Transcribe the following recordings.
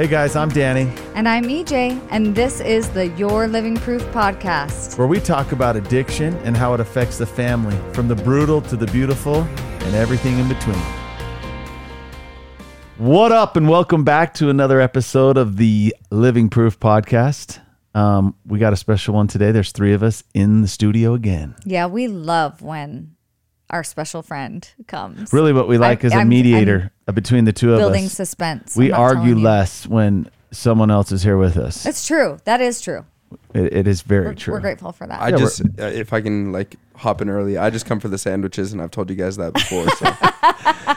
Hey guys, I'm Danny, And I'm EJ, and this is the Your Living Proof podcast. where we talk about addiction and how it affects the family, from the brutal to the beautiful and everything in between. What up, and welcome back to another episode of the Living Proof podcast. Um, we got a special one today. There's three of us in the studio again. Yeah, we love when our special friend comes. Really, what we like I'm- is a I'm- mediator between the two of Building us. Building suspense. we argue less when someone else is here with us. It's true. That is true. It, it is very We're, true. we're grateful for that. I Yeah, just, uh, if I can like hop in early, I just come for the sandwiches, and I've told you guys that before. So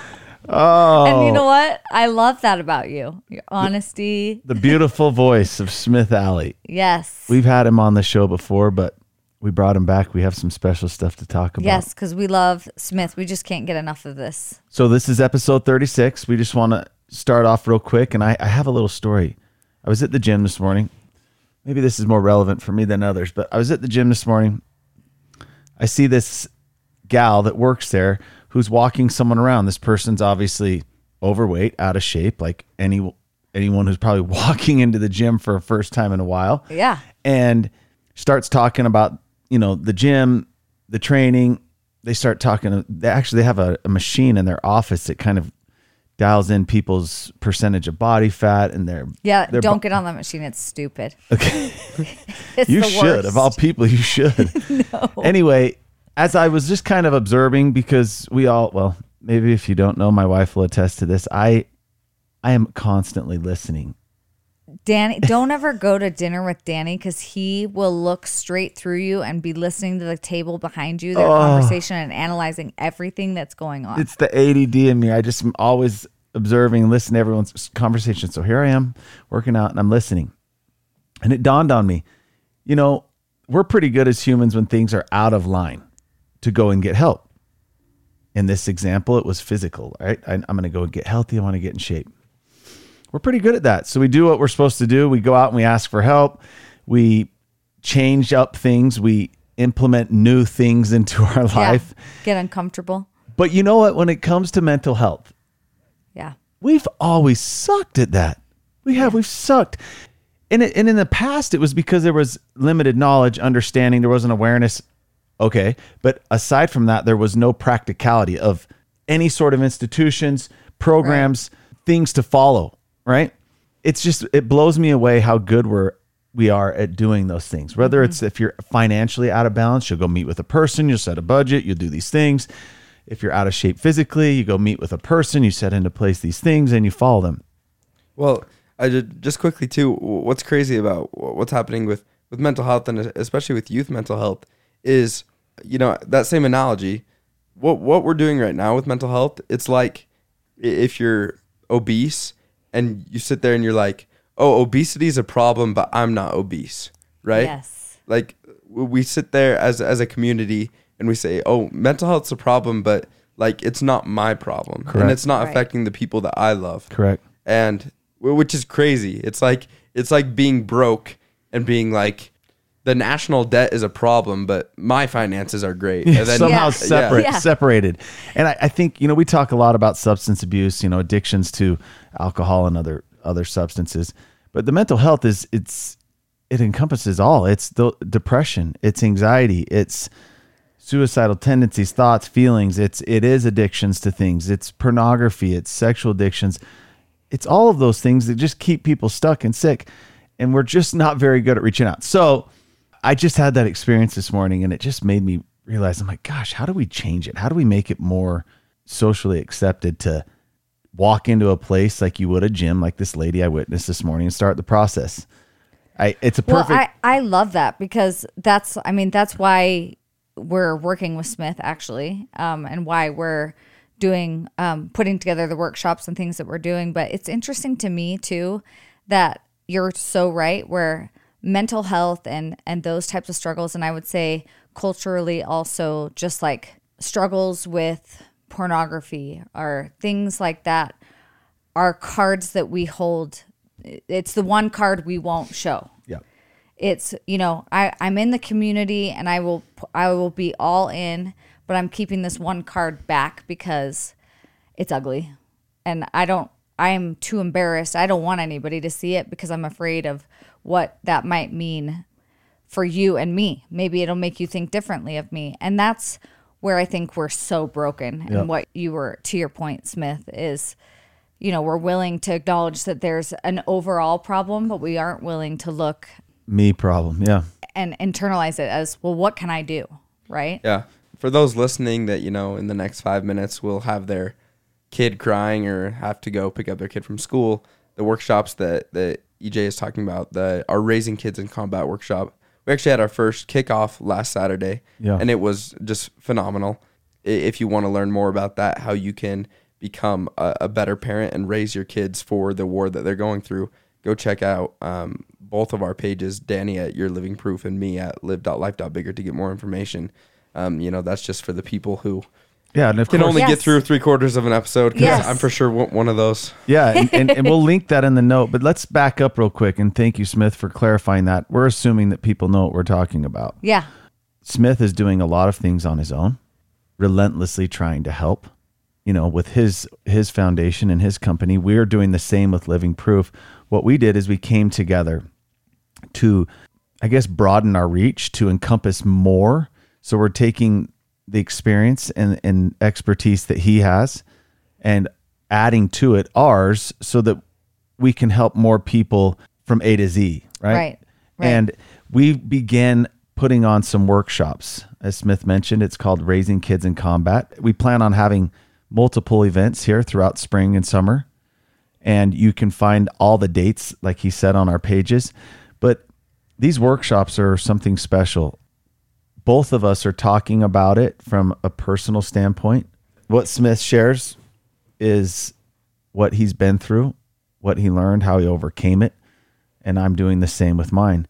Oh, and you know what? I love that about you. Your honesty. the beautiful voice of Smith Alley. Yes. We've had him on the show before, but we brought him back. We have some special stuff to talk about. yes, because we love Smith. We just can't get enough of this. So this is episode 36. We just want to start off real quick, and I, I have a little story. I was at the gym this morning. Maybe this is more relevant for me than others, but I was at the gym this morning. I see this gal that works there who's walking someone around. This person's obviously overweight, out of shape, like any anyone who's probably walking into the gym for a first time in a while. Yeah. And starts talking about, you know, the gym, the training. They start talking. They actually they have a, a machine in their office that kind of dials in people's percentage of body fat and their Yeah. their don't bo- get on that machine. It's stupid. Okay. It's you should worst. of all people you should no. anyway as i was just kind of observing because we all well maybe if you don't know my wife will attest to this i i am constantly listening Danny, don't ever go to dinner with Danny because he will look straight through you and be listening to the table behind you, their conversation, and analyzing everything that's going on. it's the ADD in me. I just am always observing listening to everyone's conversation. So here i am working out and i'm listening. And it dawned on me you know we're pretty good as humans when things are out of line to go and get help. In this example it was physical right? I, i'm going to go and get healthy. I want to get in shape we're pretty good at that. So we do what we're supposed to do. We go out and we ask for help. We change up things. We implement new things into our Yeah. life. Get uncomfortable. But you know what? When it comes to mental health, Yeah. we've always sucked at that. We have. We've sucked. And, it, and in the past, it was because there was limited knowledge, understanding, there wasn't awareness. Okay. But aside from that, there was no practicality of any sort of institutions, programs, things to follow. Right. It's just, it blows me away how good we're, we are at doing those things. Whether mm-hmm. it's if you're financially out of balance, you'll go meet with a person, you'll set a budget, you'll do these things. If you're out of shape physically, you go meet with a person, you set into place these things and you follow them. well, I did just quickly too. What's crazy about what's happening with with mental health and especially with youth mental health is, you know, that same analogy. What what we're doing right now with mental health, it's like if you're obese and you sit there and you're like, "Oh, obesity is a problem, but I'm not obese," right? Yes. like we sit there as as a community and we say, "Oh, mental health's a problem, but like it's not my problem, Correct. and it's not Right. affecting the people that I love." Correct. And which is crazy. It's like it's like being broke and being like the national debt is a problem, but my finances are great. And then somehow Yeah. separate, Yeah. separated. And I, I think you know we talk a lot about substance abuse, you know, addictions to alcohol and other other substances, but the mental health is it's it encompasses all. It's the depression, it's anxiety, it's suicidal tendencies, thoughts, feelings. It's it is addictions to things. It's pornography. It's sexual addictions. It's all of those things that just keep people stuck and sick, and we're just not very good at reaching out. So, I just had that experience this morning, and it just made me realize I'm like, gosh, how do we change it? How do we make it more socially accepted to walk into a place like you would a gym, like this lady I witnessed this morning, and start the process? I it's a perfect. Well, I, I love that because that's, I mean, that's why we're working with Smith actually, um, and why we're doing, um, putting together the workshops and things that we're doing. But it's interesting to me too that you're so right where mental health and and those types of struggles, and I would say culturally also just like struggles with pornography or things like that are cards that we hold. It's the one card we won't show yeah. it's you know I I'm in the community and I will I will be all in, but I'm keeping this one card back because it's ugly, and I don't I'm too embarrassed. I don't want anybody to see it because I'm afraid of what that might mean for you and me. Maybe it'll make you think differently of me. And that's where I think we're so broken. Yep. And what you were, to your point, Smith, is, you know, we're willing to acknowledge that there's an overall problem, but we aren't willing to look Me problem. Yeah. and internalize it as, well, what can I do? Right? Yeah. For those listening that, you know, in the next five minutes will have their kid crying or have to go pick up their kid from school, the workshops that, that EJ is talking about, the our Raising Kids in Combat workshop, we actually had our first kickoff last Saturday. Yeah. And it was just phenomenal. If you want to learn more about that, how you can become a, a better parent and raise your kids for the war that they're going through, go check out um, both of our pages, Danny at Your Living Proof and me at live.life.bigger to get more information. Um, you know, that's just for the people who Yeah. And of can course, only get through three quarters of an episode. 'cause Yes. I'm for sure one one of those. Yeah, and, and, and we'll link that in the note. But let's back up real quick and thank you, Smith, for clarifying that. We're assuming that people know what we're talking about. Yeah. Smith is doing a lot of things on his own, relentlessly trying to help. You know, with his his foundation and his company, we're doing the same with Living Proof. What we did is we came together to, I guess, broaden our reach to encompass more. So we're taking the experience and, and expertise that he has and adding to it ours so that we can help more people from A to Z, right? Right, right. And we began putting on some workshops. As Smith mentioned, it's called Raising Kids in Combat. We plan on having multiple events here throughout spring and summer. And you can find all the dates, like he said, on our pages. But these workshops are something special. Both of us are talking about it from a personal standpoint. What Smith shares is what he's been through, what he learned, how he overcame it. And I'm doing the same with mine.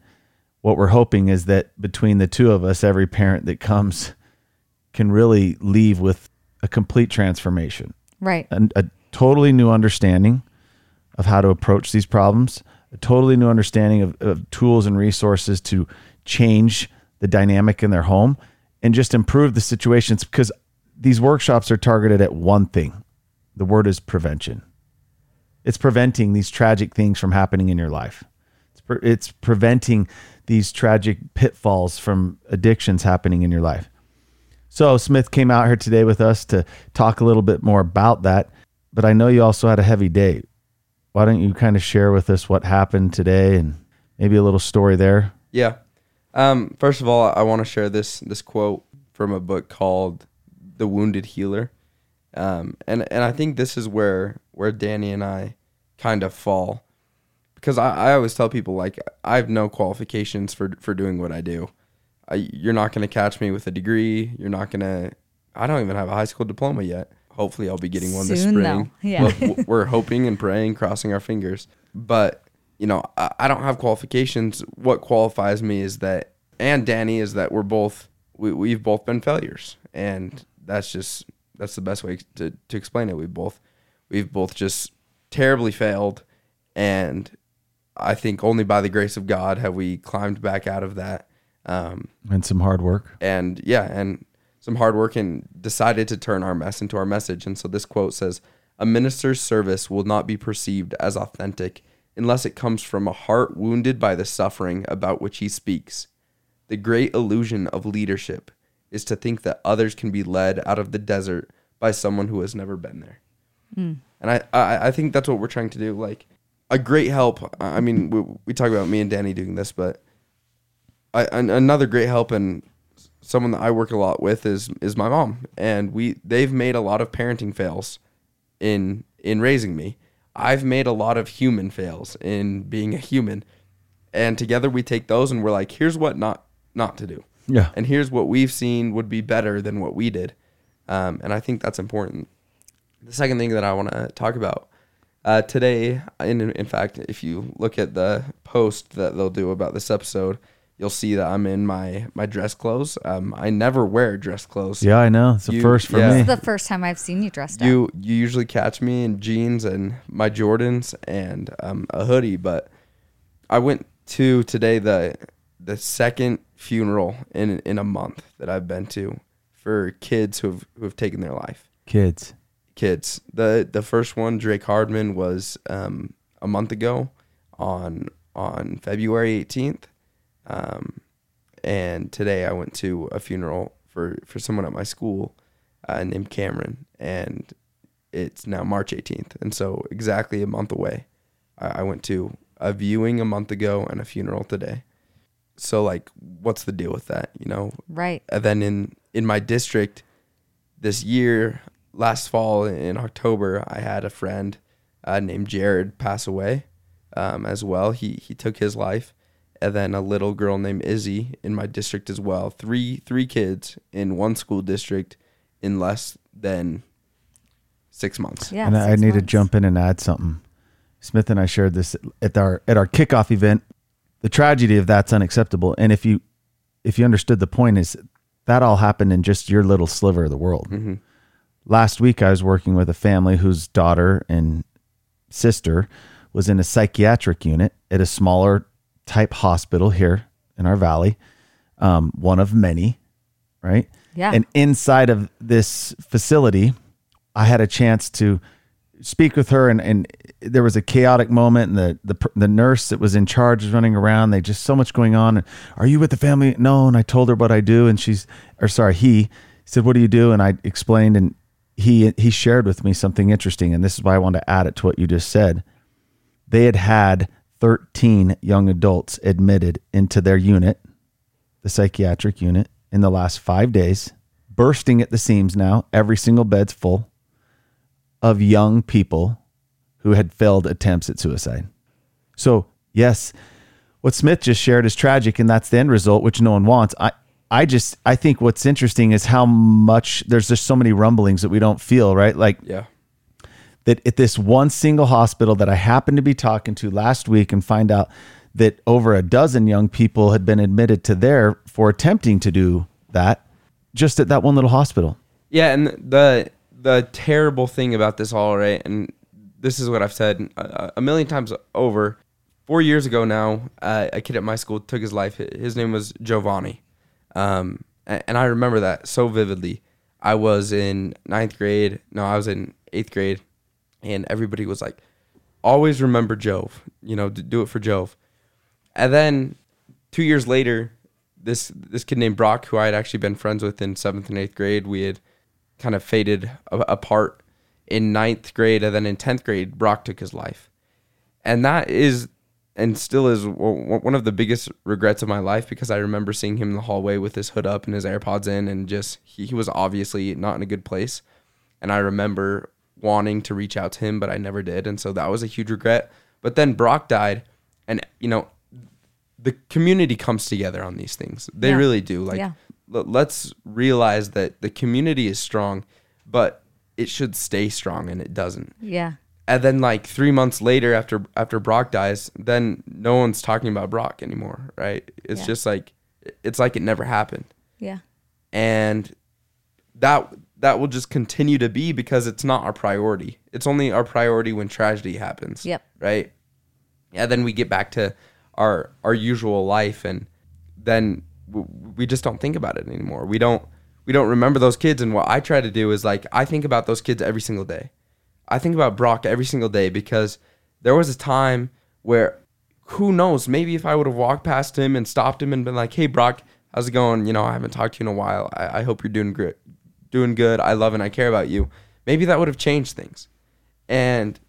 What we're hoping is that between the two of us, every parent that comes can really leave with a complete transformation, Right. a, a totally new understanding of how to approach these problems, a totally new understanding of, of tools and resources to change the dynamic in their home and just improve the situations because these workshops are targeted at one thing. The word is prevention. It's preventing these tragic things from happening in your life. It's, pre- it's preventing these tragic pitfalls from addictions happening in your life. So Smith came out here today with us to talk a little bit more about that. But I know you also had a heavy day. Why don't you kind of share with us what happened today and maybe a little story there? Yeah. Um, first of all, I want to share this this quote from a book called "The Wounded Healer," um, and and I think this is where where Danny and I kind of fall, because I, I always tell people like I have no qualifications for for doing what I do. I, you're not going to catch me with a degree. You're not going to. I don't even have a high school diploma yet. Hopefully, I'll be getting one this spring. though. Yeah. Well, w- we're hoping and praying, crossing our fingers. But you know, I, I don't have qualifications. What qualifies me is that, and Danny is that we're both we we've both been failures, and that's just that's the best way to to explain it. We both we've both just terribly failed, and I think only by the grace of God have we climbed back out of that. Um, And some hard work. and yeah, and some hard work and decided to turn our mess into our message. And so this quote says, "A minister's service will not be perceived as authentic unless it comes from a heart wounded by the suffering about which he speaks. The great illusion of leadership is to think that others can be led out of the desert by someone who has never been there." Hmm. And I, I, I think that's what we're trying to do. Like a great help. I mean, we, we talk about me and Danny doing this, but I, an, another great help and someone that I work a lot with is is my mom, and we they've made a lot of parenting fails in in raising me. I've made a lot of human fails in being a human, and together we take those and we're like, here's what not not to do, Yeah. and here's what we've seen would be better than what we did, um, and I think that's important. The second thing that I want to talk about uh, today, in in fact, if you look at the post that they'll do about this episode, you'll see that I'm in my my dress clothes. Um, I never wear dress clothes. Yeah, I know. It's a You- first for yeah. me. This is the first time I've seen you dressed up. You you usually catch me in jeans and my Jordans and um, a hoodie, but I went to today the the second funeral in in a month that I've been to for kids who have who have taken their life. Kids. kids. the The first one, Drake Hardman, was um, a month ago on on February eighteenth, um, and today I went to a funeral for for someone at my school uh, named Cameron, and it's now March eighteenth, and so exactly a month away. I, I went to a viewing a month ago and a funeral today. So like, what's the deal with that? You know, Right. and then in in my district this year last fall in october i had a friend uh, named jared pass away um, as well he he took his life and then a little girl named izzy in my district as well three three kids in one school district in less than six months Yeah. and I six need to jump in and add something. Smith and I shared this at our at our kickoff event. The tragedy of that's unacceptable. And if you if you understood the point is that all happened in just your little sliver of the world. Mhm. Last week I was working with a family whose daughter and sister was in a psychiatric unit at a smaller type hospital here in our valley. Um, one of many, right? Yeah. And inside of this facility, I had a chance to speak with her, and, and there was a chaotic moment, and the, the the nurse that was in charge was running around. They just so much going on. Are you with the family? No. And I told her what I do, and she's, or sorry, he said, "What do you do?" And I explained, and he he shared with me something interesting, and this is why I wanted to add it to what you just said. They had had 13 young adults admitted into their unit, the psychiatric unit, in the last five days, bursting at the seams now. Every single bed's full of young people who had failed attempts at suicide. So, yes, what Smith just shared is tragic, and that's the end result, which no one wants. I, I just, I think what's interesting is how much there's just so many rumblings that we don't feel, right? Like, yeah that at this one single hospital that I happened to be talking to last week and find out that over a dozen young people had been admitted to there for attempting to do that just at that one little hospital. Yeah, and the the terrible thing about this all, right, and this is what I've said a, million times over. Four years ago now, uh, a kid at my school took his life. His name was Giovanni, um, and I remember that so vividly. I was in ninth grade. No, I was in eighth grade, and everybody was like, "Always remember Jove. You know, do it for Jove." And then two years later, this this kid named Brock, who I had actually been friends with in seventh and eighth grade, we had kind of faded apart in ninth grade, and then in tenth grade, Brock took his life, and that is and still is one of the biggest regrets of my life because I remember seeing him in the hallway with his hood up and his AirPods in, and just he, he was obviously not in a good place, and I remember wanting to reach out to him, but I never did, and so that was a huge regret. But then Brock died, and you know the community comes together on these things. They Yeah. really do. Like, Yeah. l- let's realize that the community is strong, but it should stay strong, and it doesn't. Yeah. And then, like three months later, after after Brock dies, then no one's talking about Brock anymore, right? It's Yeah. just like it's like it never happened, Yeah. and that that will just continue to be because it's not our priority. It's only our priority when tragedy happens Yep. right? Yeah, then we get back to our our usual life, and then w- we just don't think about it anymore. We don't we don't remember those kids. And what I try to do is like I think about those kids every single day. I think about Brock every single day because there was a time where who knows maybe if I would have walked past him and stopped him and been like, "Hey, Brock, how's it going? You know, I haven't talked to you in a while. I, I hope you're doing good, doing good. I love and I care about you." Maybe that would have changed things. And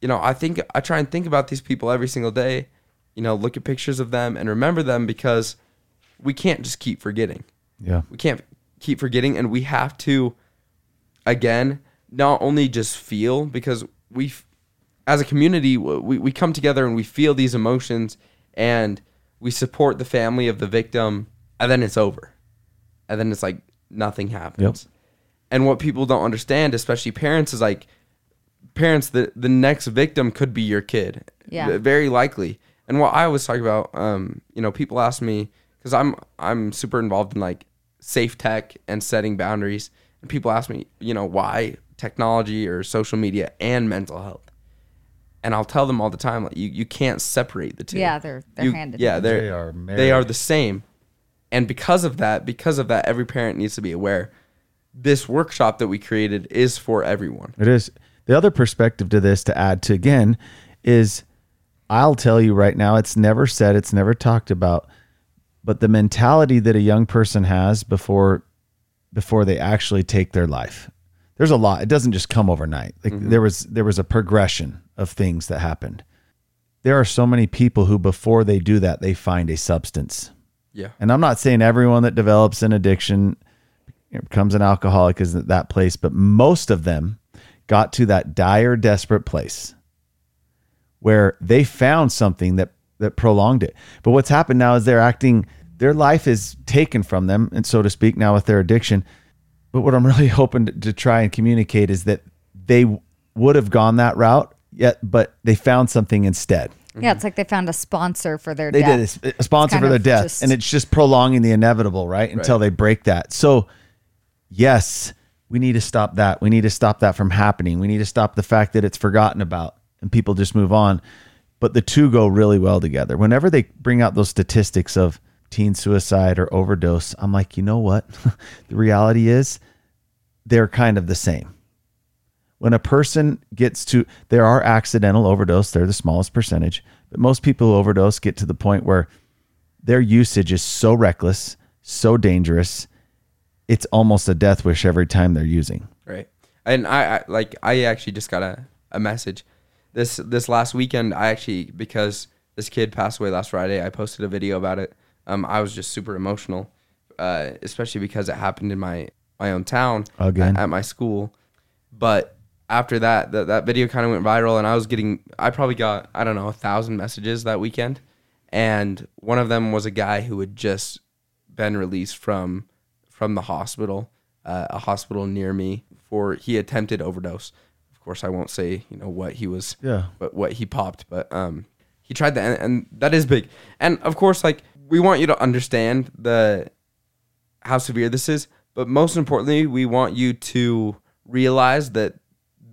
you know, I think I try and think about these people every single day. You know, look at pictures of them and remember them because we can't just keep forgetting. Yeah. We can't keep forgetting, and we have to, again, not only just feel because we, as a community, we we come together and we feel these emotions and we support the family of the victim, and then it's over, and then it's like nothing happens. And what people don't understand, especially parents, is like parents the the next victim could be your kid. Yeah. Very likely. And what i always talk about um you know people ask me because i'm i'm super involved in like safe tech and setting boundaries. And people ask me you know why technology or social media and mental health? And i'll tell them all the time like you, you can't separate the two. Yeah, they're- they're You- hand in yeah hand. they're They are they are the same. And because of that because of that every parent needs to be aware this workshop that we created is for everyone. It is. The other perspective to this to add to again is I'll tell you right now, it's never said, it's never talked about, but the mentality that a young person has before before they actually take their life. There's a lot. It doesn't just come overnight. Like mm-hmm. there was there was a progression of things that happened. There are so many people who before they do that, they find a substance. Yeah. And I'm not saying everyone that develops an addiction becomes an alcoholic is at that place, but most of them got to that dire, desperate place where they found something that that prolonged it. But what's happened now is they're acting their life is taken from them, and so to speak, now with their addiction. But what I'm really hoping to, to try and communicate is that they would have gone that route, yet, but they found something instead. Yeah, it's like they found a sponsor for their They death. did a, a sponsor for their of death, just- and it's just prolonging the inevitable, right? Until they break that. So, yes, we need to stop that. We need to stop that from happening. We need to stop the fact that it's forgotten about and people just move on. But the two go really well together. Whenever they bring out those statistics of teen suicide or overdose, I'm like, you know what? the reality is they're kind of the same. When a person gets to, there are accidental overdose, they're the smallest percentage, but most people who overdose get to the point where their usage is so reckless, so dangerous, it's almost a death wish every time they're using. Right. And I, I like I actually just got a, a message this this last weekend. I actually because this kid passed away last Friday. I posted a video about it. Um, I was just super emotional, uh, especially because it happened in my my own town Again. at, at my school. But after that, that that video kind of went viral, and I was getting I probably got I don't know a thousand messages that weekend, and one of them was a guy who had just been released from from the hospital, uh, a hospital near me, for he attempted overdose. Of course, I won't say you know what he was, Yeah. but what he popped, but um, he tried that, and, and that is big. And of course, like we want you to understand the how severe this is, but most importantly, we want you to realize that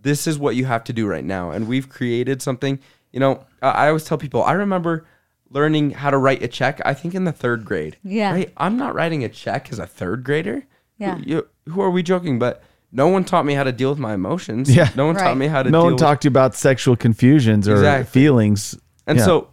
this is what you have to do right now. And we've created something. You know, I I always tell people. I remember learning how to write a check. I think in the third grade. Yeah. Right? I'm not writing a check as a third grader. Yeah. Who, you, who are we joking? But no one taught me how to deal with my emotions. Yeah. No one Right. taught me how to. No deal one talked to you about sexual confusions or Exactly. feelings. And Yeah. so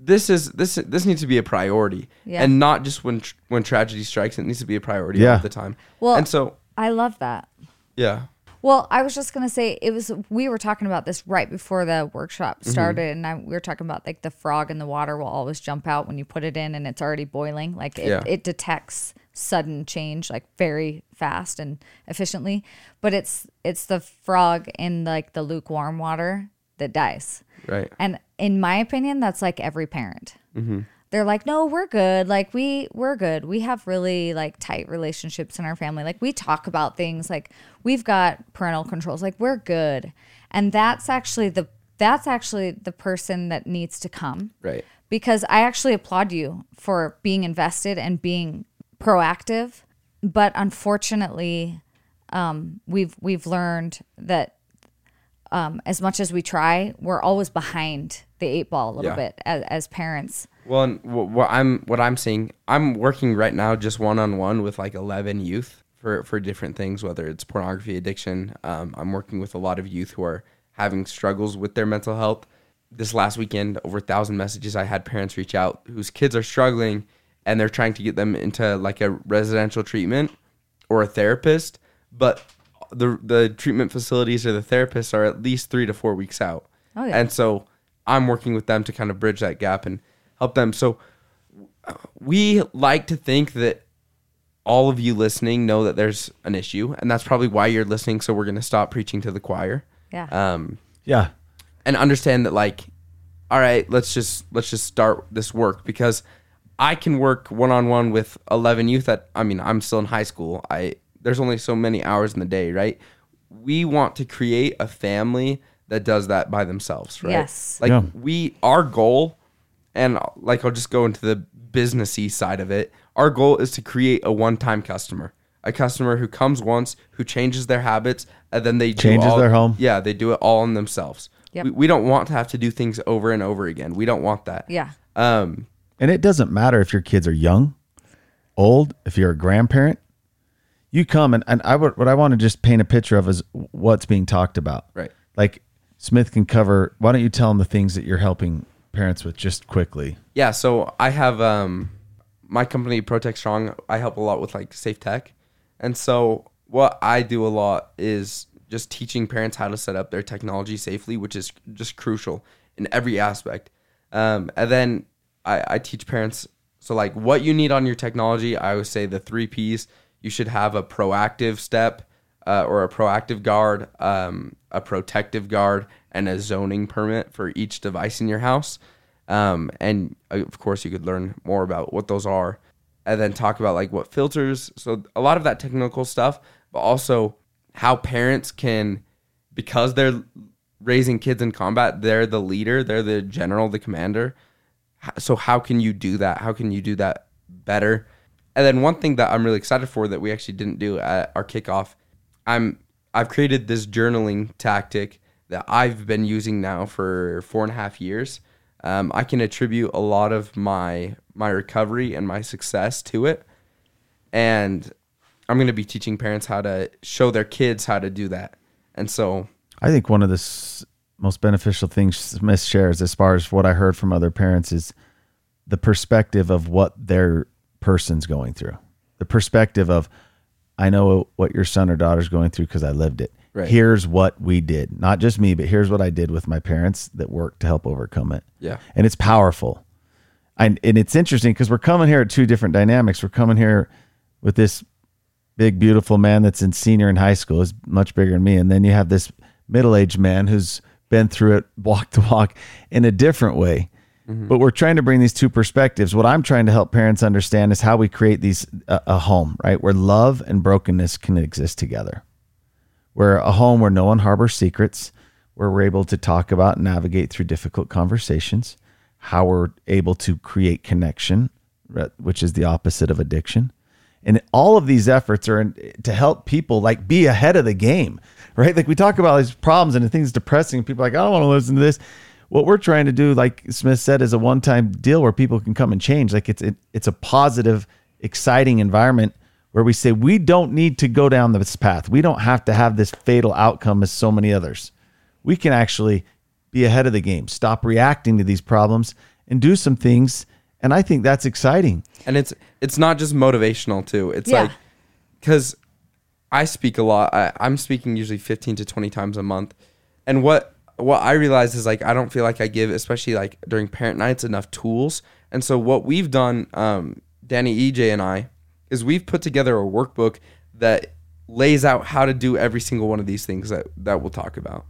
this is this this needs to be a priority, Yeah. and not just when tr- when tragedy strikes. It needs to be a priority Yeah. all the time. Well- and so I love that. yeah, Well, I was just gonna say it was. We were talking about this right before the workshop Mm-hmm. started, and I, we were talking about like the frog in the water will always jump out when you put it in, and it's already boiling. Like it, Yeah. it detects sudden change like very fast and efficiently. But it's it's the frog in like the lukewarm water that dies. right. And in my opinion, that's like every parent. Mm-hmm. They're like, no, we're good. Like we we're good. We have really like tight relationships in our family. Like we talk about things. Like we've got parental controls. Like we're good. And that's actually the that's actually the person that needs to come Right. because I actually applaud you for being invested and being proactive. But unfortunately, um, we've we've learned that um, as much as we try, we're always behind the eight ball a little Yeah. bit as, as parents. Well, and what I'm what I'm seeing, I'm working right now just one on one with like 11 youth for for different things, whether it's pornography addiction. Um, I'm working with a lot of youth who are having struggles with their mental health. This last weekend, over a thousand messages I had parents reach out whose kids are struggling, and they're trying to get them into like a residential treatment or a therapist, but the the treatment facilities or the therapists are at least three to four weeks out. Oh, yeah. And so I'm working with them to kind of bridge that gap and help them. So uh, we like to think that all of you listening know that there's an issue, and that's probably why you're listening. So we're going to stop preaching to the choir. Yeah. Um, yeah. and understand that like all right let's just let's just start this work because i can work one-on-one with 11 youth that i mean i'm still in high school i there's only so many hours in the day right we want to create a family that does that by themselves right Yes. like Yeah. we our goal and like i'll just go into the businessy side of it our goal is to create a one-time customer a customer who comes once who changes their habits and then they do Changes all- their home. yeah they do it all on themselves Yep. we, we don't want to have to do things over and over again we don't want that yeah. um And it doesn't matter if your kids are young, old, if you're a grandparent. you come and, and I would what I want to just paint a picture of is what's being talked about. Right. Like Smith can cover. Why don't you tell them the things that you're helping parents with just quickly? Yeah, so I have um my company Protect Strong. I help a lot with like safe tech, and so what I do a lot is just teaching parents how to set up their technology safely, which is just crucial in every aspect. Um, and then I, I teach parents so like what you need on your technology. I always say the three P's. You should have a proactive step uh, or a proactive guard, um, a protective guard, and a zoning permit for each device in your house. Um, and uh, of course, you could learn more about what those are, and then talk about like what filters. So a lot of that technical stuff, but also how parents can, because they're raising kids in combat, they're the leader, they're the general, the commander. So how can you do that? How can you do that better? And then one thing that I'm really excited for that we actually didn't do at our kickoff, I'm I've created this journaling tactic that I've been using now for four and a half years. Um, I can attribute a lot of my my recovery and my success to it, and I'm going to be teaching parents how to show their kids how to do that. And so, I think one of the s- most beneficial things Smith shares, as far as what I heard from other parents, is the perspective of what their person's going through. The perspective of, I know what your son or daughter's going through because I lived it. Right. Here's what we did. Not just me, but here's what I did with my parents that worked to help overcome it. Yeah. And it's powerful. And, and it's interesting because we're coming here at two different dynamics. We're coming here with this big, beautiful man that's in senior in high school, is much bigger than me. And then you have this middle aged man who's been through it walk to walk in a different way. Mm-hmm. But we're trying to bring these two perspectives. What I'm trying to help parents understand is how we create these a, a home, right? Where love and brokenness can exist together. Where a home where no one harbors secrets, where we're able to talk about and navigate through difficult conversations, how we're able to create connection, which is the opposite of addiction. And all of these efforts are in, to help people like be ahead of the game, right? Like we talk about these problems and the things depressing. People like, I don't want to listen to this. What we're trying to do, like Smith said, is a one-time deal where people can come and change. Like it's it, it's a positive, exciting environment where we say we don't need to go down this path. We don't have to have this fatal outcome as so many others. We can actually be ahead of the game, stop reacting to these problems, and do some things. And I think that's exciting. and it's it's not just motivational too. It's Yeah. like because I speak a lot. I, I'm speaking usually 15 to 20 times a month, and what what I realize is like I don't feel like I give, especially like during parent nights, enough tools. And so what we've done, um, Danny, EJ, and I, is we've put together a workbook that lays out how to do every single one of these things that that we'll talk about,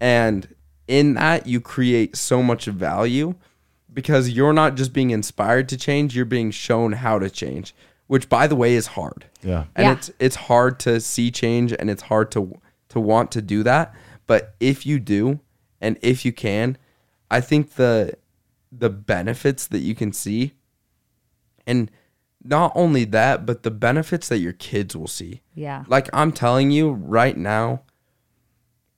and in that you create so much value because you're not just being inspired to change, you're being shown how to change, which by the way is hard. Yeah. And Yeah. it's it's hard to see change and it's hard to to want to do that, but if you do and if you can, I think the the benefits that you can see and not only that, but the benefits that your kids will see. Yeah. Like I'm telling you right now,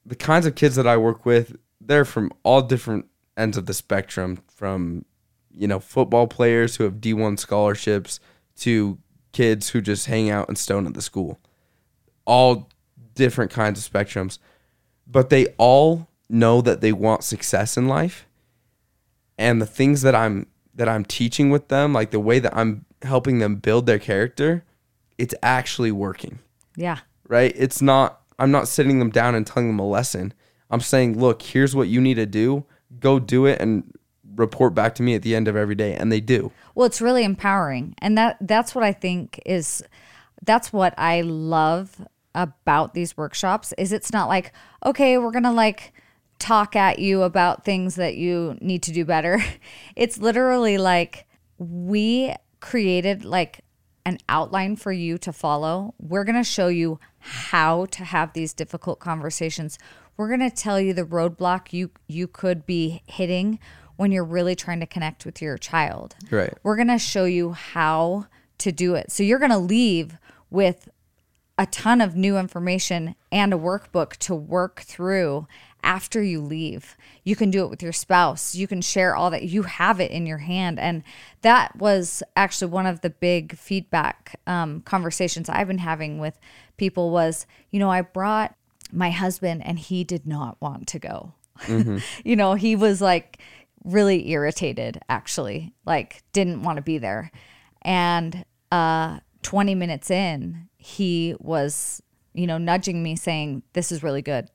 the kinds of kids that I work with, they're from all different ends of the spectrum, from you know football players who have D1 scholarships to kids who just hang out and stone at the school. All different kinds of spectrums, but they all know that they want success in life. And the things that I'm that I'm teaching with them, like the way that I'm helping them build their character, it's actually working Yeah. right? It's not, I'm not sitting them down and telling them a lesson. I'm saying, look, here's what you need to do. Go do it and report back to me at the end of every day. And they do. Well, it's really empowering. And that that's what I think is that's what I love about these workshops is it's not like, okay, we're going to like talk at you about things that you need to do better. It's literally like we created like an outline for you to follow. We're going to show you how to have these difficult conversations. We're going to tell you the roadblock you you could be hitting when you're really trying to connect with your child. Right. We're going to show you how to do it. So you're going to leave with a ton of new information and a workbook to work through after you leave. You can do it with your spouse. You can share all that. You have it in your hand. And that was actually one of the big feedback um, conversations I've been having with people was, you know, I brought my husband and he did not want to go. you know, he was like really irritated actually, like didn't want to be there. And uh 20 minutes in, he was, you know, nudging me saying, "This is really good.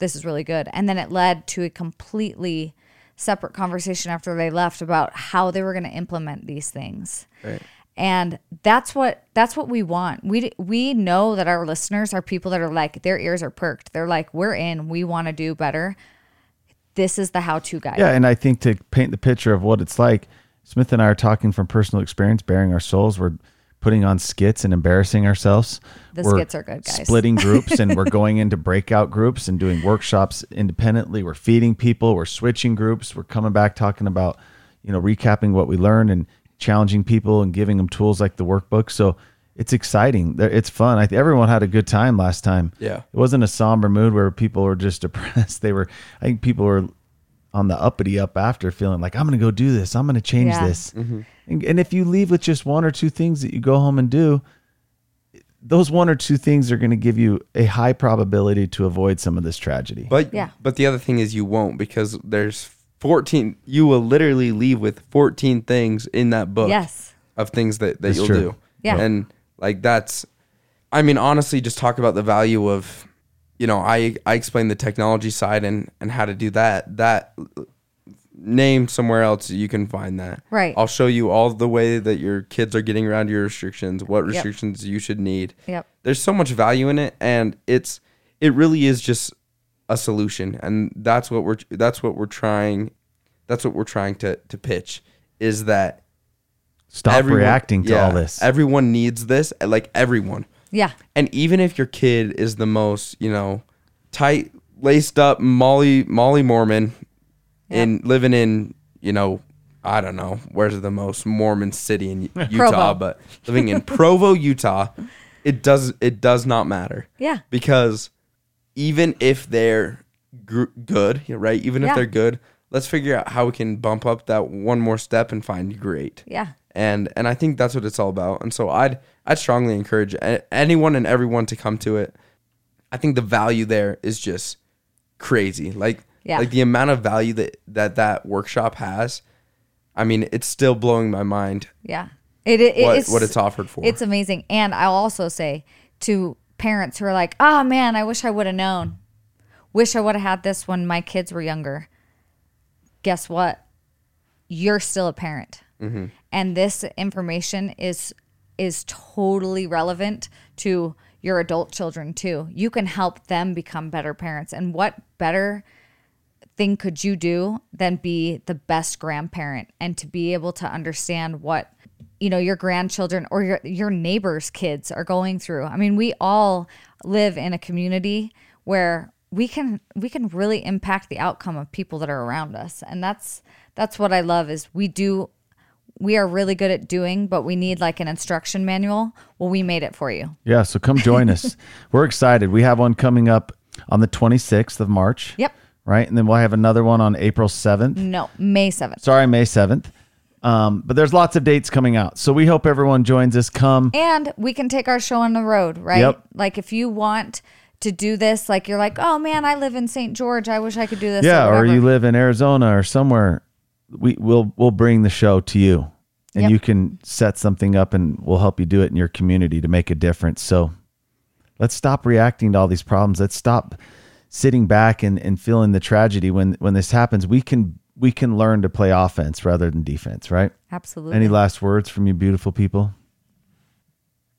This is really good." And then it led to a completely separate conversation after they left about how they were going to implement these things. Right. And that's what that's what we want. We we know that our listeners are people that are like their ears are perked. They're like we're in. We want to do better. This is the how-to guide. Yeah, and I think to paint the picture of what it's like, Smith and I are talking from personal experience, bearing our souls. We're putting on skits and embarrassing ourselves. The we're skits are good, guys. Splitting groups and we're going into breakout groups and doing workshops independently. We're feeding people. We're switching groups. We're coming back talking about, you know, recapping what we learned and challenging people and giving them tools like the workbook. So it's exciting. It's fun. I think everyone had a good time last time. Yeah. It wasn't a somber mood where people were just depressed. They were, I think people were on the uppity up after feeling like, I'm going to go do this. I'm going to change Yeah. this. Mm-hmm. And, and if you leave with just one or two things that you go home and do, those one or two things are going to give you a high probability to avoid some of this tragedy. But Yeah. but the other thing is you won't because there's 14 you will literally leave with 14 things in that book Yes. of things that, that That's you'll true. do. Yeah. And like that's I mean honestly just talk about the value of you know, I I explain the technology side and and how to do that. That name somewhere else you can find that. Right. I'll show you all the way that your kids are getting around your restrictions, what restrictions you should need Yep. there's so much value in it and it's it really is just a solution and that's what we're that's what we're trying that's what we're trying to to pitch is that Stop everyone- reacting to yeah, all this. everyone needs this like everyone Yeah. and even if your kid is the most you know tight laced up molly molly mormon in living in you know i don't know where's the most mormon city in utah but living in provo utah it does it does not matter Yeah. because even if they're gr- good right even if they're good let's figure out how we can bump up that one more step and find great Yeah. and and I think that's what it's all about. And so I'd I'd strongly encourage a- anyone and everyone to come to it. I think the value there is just crazy. Like Yeah. like the amount of value that that that workshop has. I mean, it's still blowing my mind Yeah. It, it what it's what it's offered for. It's amazing. And I'll also say to parents who are like, oh man, I wish I would have known. Wish I would have had this when my kids were younger. Guess what? You're still a parent. Mm-hmm. And this information is is totally relevant to your adult children too. You can help them become better parents. And what better thing could you do than be the best grandparent and to be able to understand what you know your grandchildren or your your neighbors kids are going through i mean we all live in a community where we can we can really impact the outcome of people that are around us and that's that's what i love is we do we are really good at doing but we need like an instruction manual well we made it for you yeah, so come join us. We're excited. We have one coming up on the 26th of March. yep Right? And then we'll have another one on April 7th. no may 7th Sorry, May 7th. Um, but there's lots of dates coming out. So we hope everyone joins us. Come. And we can take our show on the road, right? Yep. Like if you want to do this, like you're like, oh man, I live in St. George. I wish I could do this. Yeah, or whatever." you live in Arizona or somewhere. We will we'll bring the show to you. And Yep. you can set something up and we'll help you do it in your community to make a difference. So let's stop reacting to all these problems. Let's stop sitting back and, and feeling the tragedy when when this happens. We can we can learn to play offense rather than defense, right? Absolutely. Any last words from you beautiful people?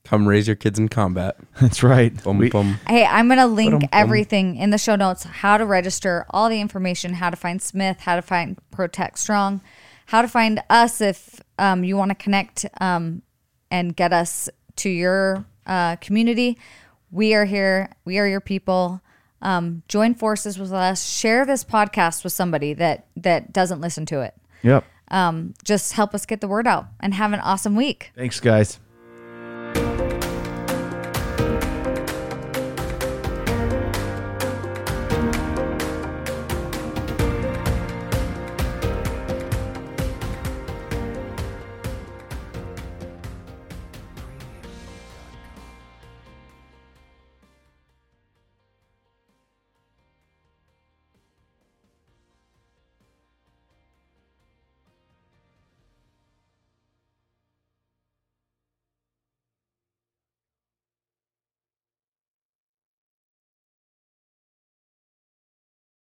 Come raise your kids in combat. That's right. Boom We- boom. Hey, I'm going to link Ba-dum-bum. everything in the show notes how to register, all the information, how to find Smith, how to find Protect Strong, how to find us if um, you want to connect um, and get us to your uh, community. We are here, we are your people. Um, join forces with us. Share this podcast with somebody that that doesn't listen to it. Yep. Um, just help us get the word out and have an awesome week. Thanks guys.